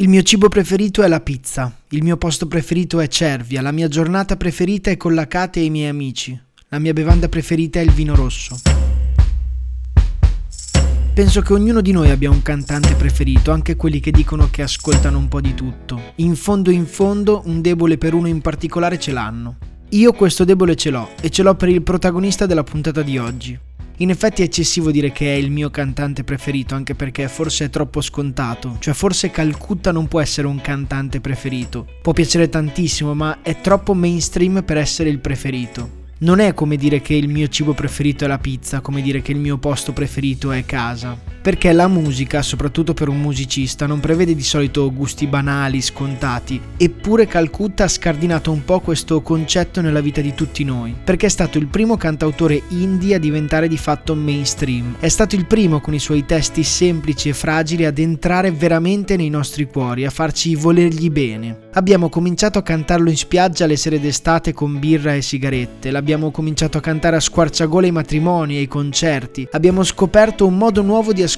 Il mio cibo preferito è la pizza, il mio posto preferito è Cervia, la mia giornata preferita è con la Kate e i miei amici, la mia bevanda preferita è il vino rosso. Penso che ognuno di noi abbia un cantante preferito, anche quelli che dicono che ascoltano un po' di tutto. In fondo in fondo un debole per uno in particolare ce l'hanno. Io questo debole ce l'ho e ce l'ho per il protagonista della puntata di oggi. In effetti è eccessivo dire che è il mio cantante preferito, anche perché forse è troppo scontato, cioè forse Calcutta non può essere un cantante preferito. Può piacere tantissimo, ma è troppo mainstream per essere il preferito. Non è come dire che il mio cibo preferito è la pizza, come dire che il mio posto preferito è casa. Perché la musica, soprattutto per un musicista, non prevede di solito gusti banali, scontati, eppure Calcutta ha scardinato un po' questo concetto nella vita di tutti noi, perché è stato il primo cantautore indie a diventare di fatto mainstream. È stato il primo con i suoi testi semplici e fragili ad entrare veramente nei nostri cuori, a farci volergli bene. Abbiamo cominciato a cantarlo in spiaggia le sere d'estate con birra e sigarette, abbiamo cominciato a cantare a squarciagola ai matrimoni e ai concerti, abbiamo scoperto un modo nuovo di ascoltare,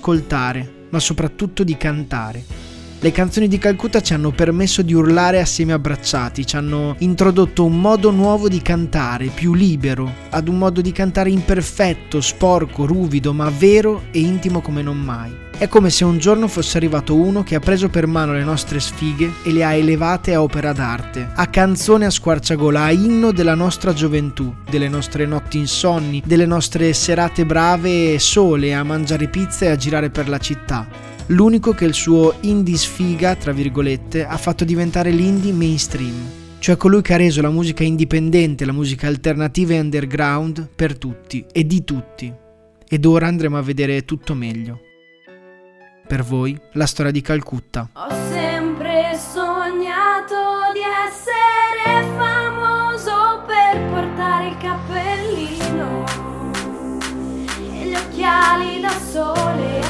ma soprattutto di cantare. Le canzoni di Calcutta ci hanno permesso di urlare assieme abbracciati, ci hanno introdotto un modo nuovo di cantare, più libero, ad un modo di cantare imperfetto, sporco, ruvido, ma vero e intimo come non mai. È come se un giorno fosse arrivato uno che ha preso per mano le nostre sfighe e le ha elevate a opera d'arte, a canzone a squarciagola, a inno della nostra gioventù, delle nostre notti insonni, delle nostre serate brave e sole a mangiare pizza e a girare per la città. L'unico che il suo indie sfiga, tra virgolette, ha fatto diventare l'indie mainstream cioè colui che ha reso la musica indipendente, la musica alternativa e underground per tutti e di tutti. Ed ora andremo a vedere tutto meglio per voi la storia di Calcutta. Ho sempre sognato di essere famoso per portare il cappellino e gli occhiali da sole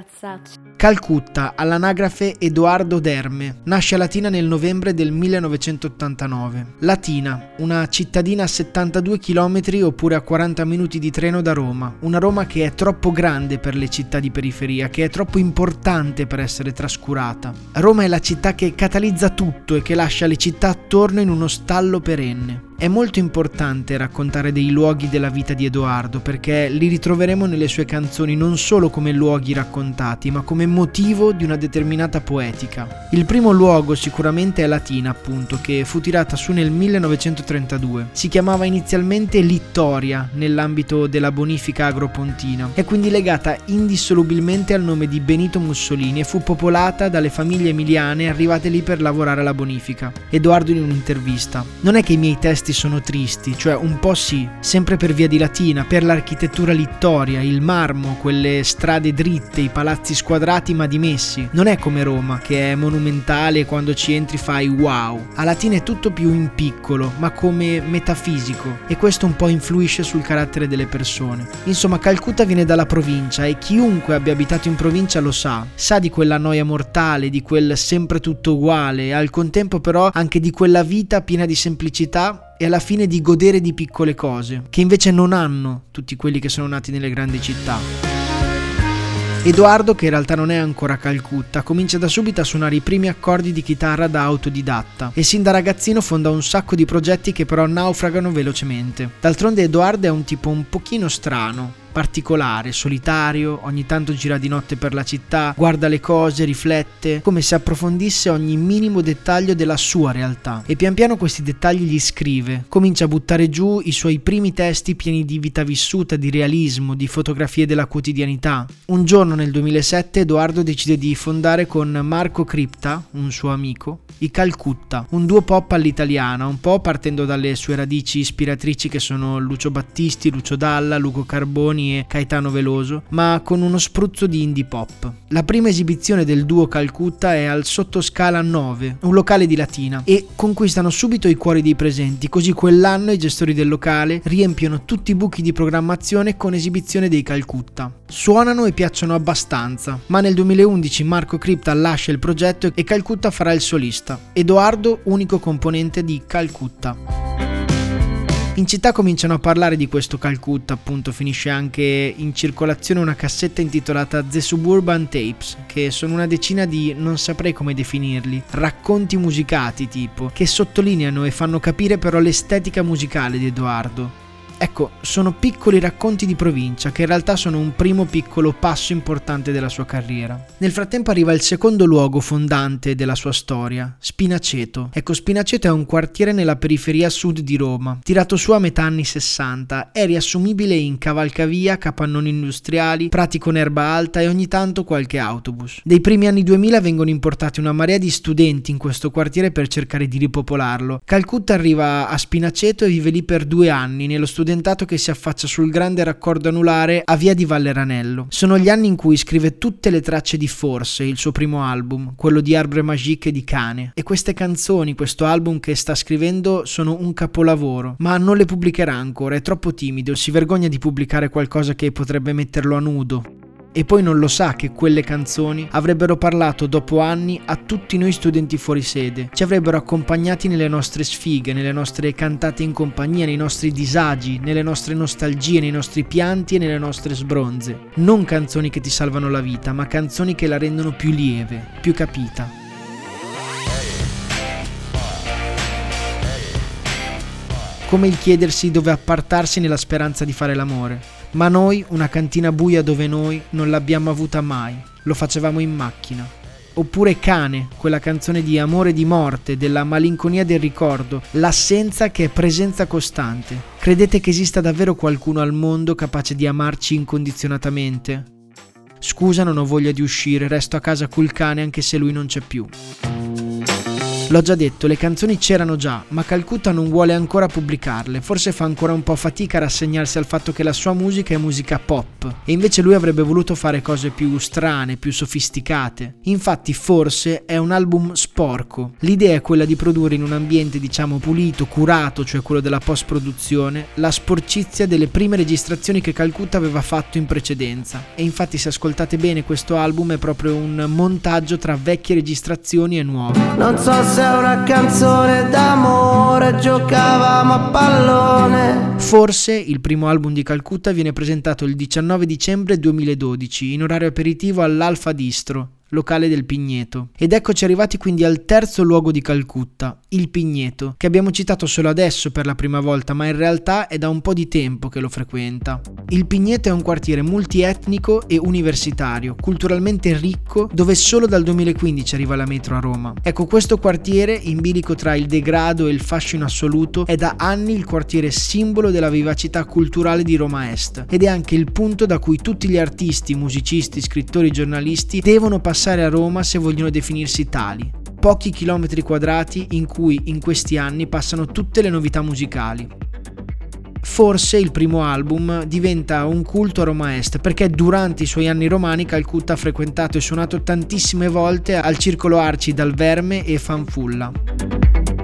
ragazzacci. Calcutta, all'anagrafe Edoardo Derme, nasce a Latina nel novembre del 1989. Latina, una cittadina a 72 km oppure a 40 minuti di treno da Roma, una Roma che è troppo grande per le città di periferia, che è troppo importante per essere trascurata. Roma è la città che catalizza tutto e che lascia le città attorno in uno stallo perenne. È molto importante raccontare dei luoghi della vita di Edoardo perché li ritroveremo nelle sue canzoni non solo come luoghi raccontati, ma come motivo di una determinata poetica. Il primo luogo sicuramente è Latina, appunto, che fu tirata su nel 1932. Si chiamava inizialmente Littoria nell'ambito della bonifica agropontina. È quindi legata indissolubilmente al nome di Benito Mussolini e fu popolata dalle famiglie emiliane arrivate lì per lavorare alla bonifica. Edoardo in un'intervista. Non è che i miei testi questi sono tristi, cioè un po' sì, sempre per via di Latina, per l'architettura littoria, il marmo, quelle strade dritte, i palazzi squadrati ma dimessi. Non è come Roma, che è monumentale e quando ci entri fai wow. A Latina è tutto più in piccolo, ma come metafisico, e questo un po' influisce sul carattere delle persone. Insomma, Calcutta viene dalla provincia e chiunque abbia abitato in provincia lo sa. Sa di quella noia mortale, di quel sempre tutto uguale, e al contempo però anche di quella vita piena di semplicità e alla fine di godere di piccole cose, che invece non hanno tutti quelli che sono nati nelle grandi città. Edoardo, che in realtà non è ancora a Calcutta, comincia da subito a suonare i primi accordi di chitarra da autodidatta e sin da ragazzino fonda un sacco di progetti che però naufragano velocemente. D'altronde Edoardo è un tipo un pochino strano, particolare, solitario, ogni tanto gira di notte per la città, guarda le cose, riflette, come se approfondisse ogni minimo dettaglio della sua realtà. E pian piano questi dettagli gli scrive, comincia a buttare giù i suoi primi testi pieni di vita vissuta, di realismo, di fotografie della quotidianità. Un giorno nel 2007 Edoardo decide di fondare con Marco Cripta, un suo amico, i Calcutta, un duo pop all'italiana, un po' partendo dalle sue radici ispiratrici che sono Lucio Battisti, Lucio Dalla, Luco Carboni e Caetano Veloso, ma con uno spruzzo di indie pop. La prima esibizione del duo Calcutta è al Sottoscala 9, un locale di Latina, e conquistano subito i cuori dei presenti, così quell'anno i gestori del locale riempiono tutti i buchi di programmazione con esibizione dei Calcutta. Suonano e piacciono abbastanza, ma nel 2011 Marco Cripta lascia il progetto e Calcutta farà il solista. Edoardo, unico componente di Calcutta. In città cominciano a parlare di questo Calcutta, appunto, finisce anche in circolazione una cassetta intitolata The Suburban Tapes, che sono una decina di, non saprei come definirli, racconti musicati tipo, che sottolineano e fanno capire però l'estetica musicale di Edoardo. Ecco, sono piccoli racconti di provincia che in realtà sono un primo piccolo passo importante della sua carriera. Nel frattempo arriva il secondo luogo fondante della sua storia, Spinaceto. Ecco, Spinaceto è un quartiere nella periferia sud di Roma, tirato su a metà anni 60, è riassumibile in cavalcavia, capannoni industriali, prati con erba alta e ogni tanto qualche autobus. Dei primi anni 2000 vengono importati una marea di studenti in questo quartiere per cercare di ripopolarlo. Calcutta arriva a Spinaceto e vive lì per due anni nello studente studentato che si affaccia sul grande raccordo anulare a via di Valleranello. Sono gli anni in cui scrive tutte le tracce di Forse, il suo primo album, quello di Arbre Magique di Cane. E queste canzoni, questo album che sta scrivendo, sono un capolavoro, ma non le pubblicherà ancora, è troppo timido, si vergogna di pubblicare qualcosa che potrebbe metterlo a nudo. E poi non lo sa che quelle canzoni avrebbero parlato dopo anni a tutti noi studenti fuori sede, ci avrebbero accompagnati nelle nostre sfighe, nelle nostre cantate in compagnia, nei nostri disagi, nelle nostre nostalgie, nei nostri pianti e nelle nostre sbronze. Non canzoni che ti salvano la vita, ma canzoni che la rendono più lieve, più capita. Come il chiedersi dove appartarsi nella speranza di fare l'amore ma noi una cantina buia dove noi non l'abbiamo avuta mai, lo facevamo in macchina. Oppure Cane, quella canzone di amore e di morte, della malinconia del ricordo, l'assenza che è presenza costante. Credete che esista davvero qualcuno al mondo capace di amarci incondizionatamente? Scusa, non ho voglia di uscire, resto a casa col cane anche se lui non c'è più. L'ho già detto, le canzoni c'erano già, ma Calcutta non vuole ancora pubblicarle, forse fa ancora un po' fatica a rassegnarsi al fatto che la sua musica è musica pop, e invece lui avrebbe voluto fare cose più strane, più sofisticate. Infatti forse è un album sporco. L'idea è quella di produrre in un ambiente diciamo pulito, curato, cioè quello della post-produzione, la sporcizia delle prime registrazioni che Calcutta aveva fatto in precedenza. E infatti se ascoltate bene questo album è proprio un montaggio tra vecchie registrazioni e nuove. Non so se fosse una canzone d'amore, giocavamo a pallone. Forse il primo album di Calcutta viene presentato il 19 dicembre 2012 in orario aperitivo all'Alfa Distro locale del Pigneto. Ed eccoci arrivati quindi al terzo luogo di Calcutta, il Pigneto, che abbiamo citato solo adesso per la prima volta, ma in realtà è da un po' di tempo che lo frequenta. Il Pigneto è un quartiere multietnico e universitario, culturalmente ricco, dove solo dal 2015 arriva la metro a Roma. Ecco, questo quartiere, in bilico tra il degrado e il fascino assoluto, è da anni il quartiere simbolo della vivacità culturale di Roma Est ed è anche il punto da cui tutti gli artisti, musicisti, scrittori, giornalisti devono passare a Roma se vogliono definirsi tali. Pochi chilometri quadrati in cui in questi anni passano tutte le novità musicali. Forse il primo album diventa un culto a Roma Est perché durante i suoi anni romani Calcutta ha frequentato e suonato tantissime volte al Circolo Arci dal Verme e Fanfulla.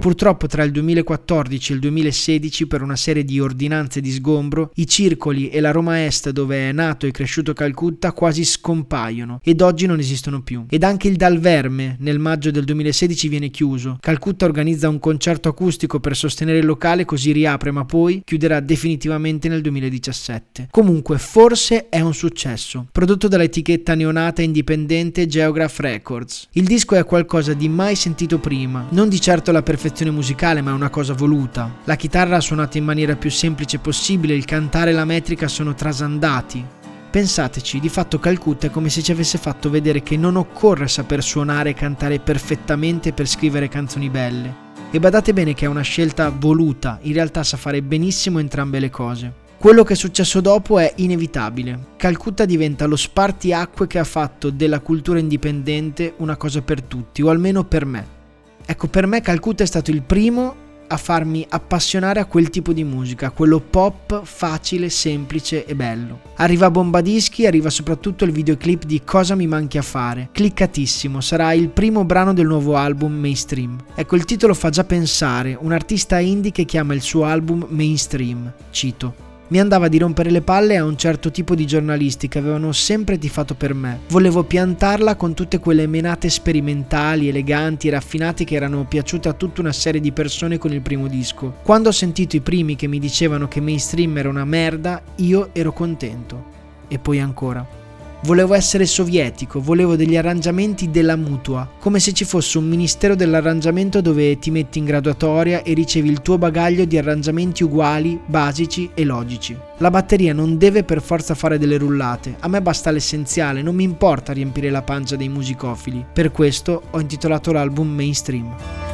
Purtroppo tra il 2014 e il 2016 per una serie di ordinanze di sgombro i circoli e la Roma Est dove è nato e cresciuto Calcutta quasi scompaiono ed oggi non esistono più. Ed anche il Dal Verme nel maggio del 2016 viene chiuso. Calcutta organizza un concerto acustico per sostenere il locale così riapre ma poi chiuderà definitivamente nel 2017. Comunque forse è un successo, prodotto dall'etichetta neonata indipendente Geograph Records. Il disco è qualcosa di mai sentito prima, non di certo la perfezione un'impostazione musicale, ma è una cosa voluta. La chitarra suonata in maniera più semplice possibile, il cantare e la metrica sono trasandati. Pensateci, di fatto Calcutta è come se ci avesse fatto vedere che non occorre saper suonare e cantare perfettamente per scrivere canzoni belle. E badate bene che è una scelta voluta, in realtà sa fare benissimo entrambe le cose. Quello che è successo dopo è inevitabile. Calcutta diventa lo spartiacque che ha fatto della cultura indipendente una cosa per tutti, o almeno per me. Ecco, per me Calcutta è stato il primo a farmi appassionare a quel tipo di musica, quello pop facile, semplice e bello. Arriva Bombadischi, arriva soprattutto il videoclip di Cosa mi manchi a fare, cliccatissimo, sarà il primo brano del nuovo album Mainstream. Ecco, il titolo fa già pensare, un artista indie che chiama il suo album Mainstream, cito. Mi andava di rompere le palle a un certo tipo di giornalisti che avevano sempre tifato per me. Volevo piantarla con tutte quelle menate sperimentali, eleganti raffinate che erano piaciute a tutta una serie di persone con il primo disco. Quando ho sentito i primi che mi dicevano che mainstream era una merda, io ero contento. E poi ancora. Volevo essere sovietico, volevo degli arrangiamenti della mutua, come se ci fosse un ministero dell'arrangiamento dove ti metti in graduatoria e ricevi il tuo bagaglio di arrangiamenti uguali, basici e logici. La batteria non deve per forza fare delle rullate, a me basta l'essenziale, non mi importa riempire la pancia dei musicofili. Per questo ho intitolato l'album Mainstream.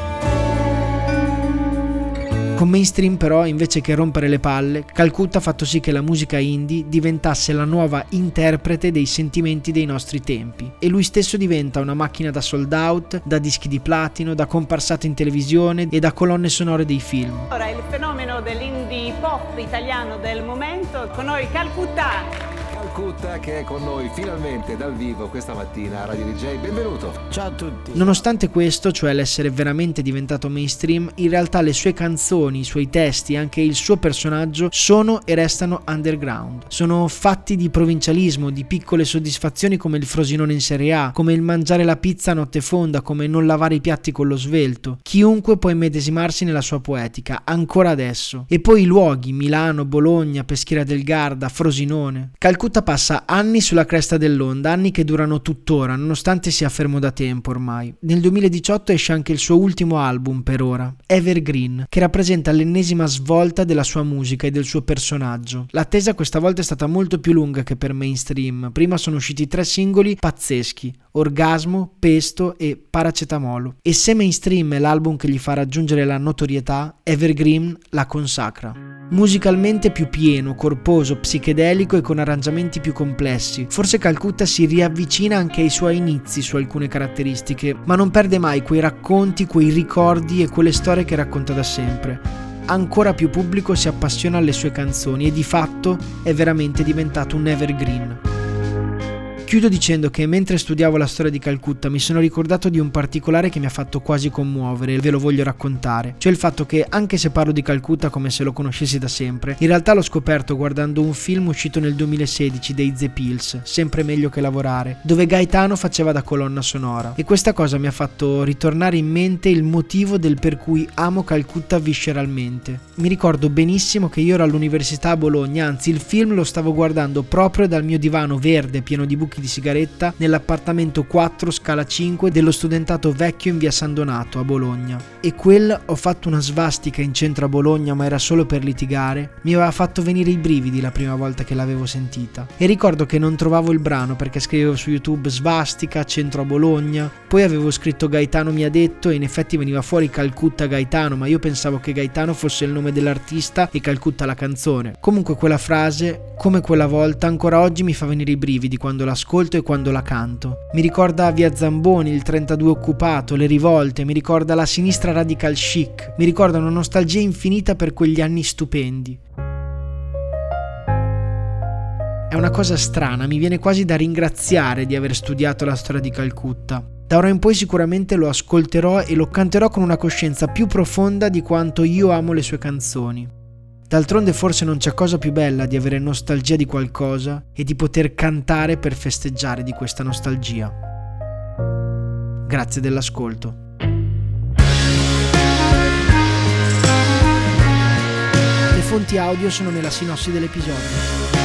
Con mainstream però, invece che rompere le palle, Calcutta ha fatto sì che la musica indie diventasse la nuova interprete dei sentimenti dei nostri tempi e lui stesso diventa una macchina da sold out, da dischi di platino, da comparsate in televisione e da colonne sonore dei film. Ora il fenomeno dell'indie pop italiano del momento, con noi Calcutta. Calcutta che è con noi finalmente dal vivo questa mattina a Radio DJ. Benvenuto. Ciao a tutti. Nonostante questo, cioè l'essere veramente diventato mainstream, in realtà le sue canzoni, i suoi testi anche il suo personaggio sono e restano underground. Sono fatti di provincialismo, di piccole soddisfazioni come il frosinone in Serie A, come il mangiare la pizza a notte fonda, come non lavare i piatti con lo svelto. Chiunque può immedesimarsi nella sua poetica, ancora adesso. E poi i luoghi, Milano, Bologna, Peschiera del Garda, Frosinone. Calcutta Passa anni sulla cresta dell'onda, anni che durano tuttora, nonostante sia fermo da tempo ormai. Nel 2018 esce anche il suo ultimo album per ora, Evergreen, che rappresenta l'ennesima svolta della sua musica e del suo personaggio. L'attesa questa volta è stata molto più lunga che per mainstream. Prima sono usciti tre singoli pazzeschi, Orgasmo, Pesto e Paracetamolo. E se mainstream è l'album che gli fa raggiungere la notorietà, Evergreen la consacra musicalmente più pieno, corposo, psichedelico e con arrangiamenti più complessi. Forse Calcutta si riavvicina anche ai suoi inizi su alcune caratteristiche, ma non perde mai quei racconti, quei ricordi e quelle storie che racconta da sempre. Ancora più pubblico si appassiona alle sue canzoni e di fatto è veramente diventato un evergreen. Chiudo dicendo che mentre studiavo la storia di Calcutta mi sono ricordato di un particolare che mi ha fatto quasi commuovere e ve lo voglio raccontare, cioè il fatto che anche se parlo di Calcutta come se lo conoscessi da sempre, in realtà l'ho scoperto guardando un film uscito nel 2016 dei The Pills, Sempre meglio che lavorare, dove Gaetano faceva da colonna sonora e questa cosa mi ha fatto ritornare in mente il motivo del per cui amo Calcutta visceralmente. Mi ricordo benissimo che io ero all'università a Bologna, anzi il film lo stavo guardando proprio dal mio divano verde pieno di buchi di sigaretta nell'appartamento 4 scala 5 dello studentato vecchio in via San Donato a Bologna. E quel ho fatto una svastica in centro a Bologna ma era solo per litigare, mi aveva fatto venire i brividi la prima volta che l'avevo sentita. E ricordo che non trovavo il brano perché scrivevo su YouTube svastica, centro a Bologna, poi avevo scritto Gaetano mi ha detto e in effetti veniva fuori Calcutta Gaetano, ma io pensavo che Gaetano fosse il nome dell'artista e Calcutta la canzone. Comunque quella frase, come quella volta, ancora oggi mi fa venire i brividi quando l'ascolto ascolto e quando la canto. Mi ricorda Via Zamboni, il 32 occupato, le rivolte, mi ricorda la sinistra radical chic, mi ricorda una nostalgia infinita per quegli anni stupendi. È una cosa strana, mi viene quasi da ringraziare di aver studiato la storia di Calcutta. Da ora in poi sicuramente lo ascolterò e lo canterò con una coscienza più profonda di quanto io amo le sue canzoni. D'altronde forse non c'è cosa più bella di avere nostalgia di qualcosa e di poter cantare per festeggiare di questa nostalgia. Grazie dell'ascolto. Le fonti audio sono nella sinossi dell'episodio.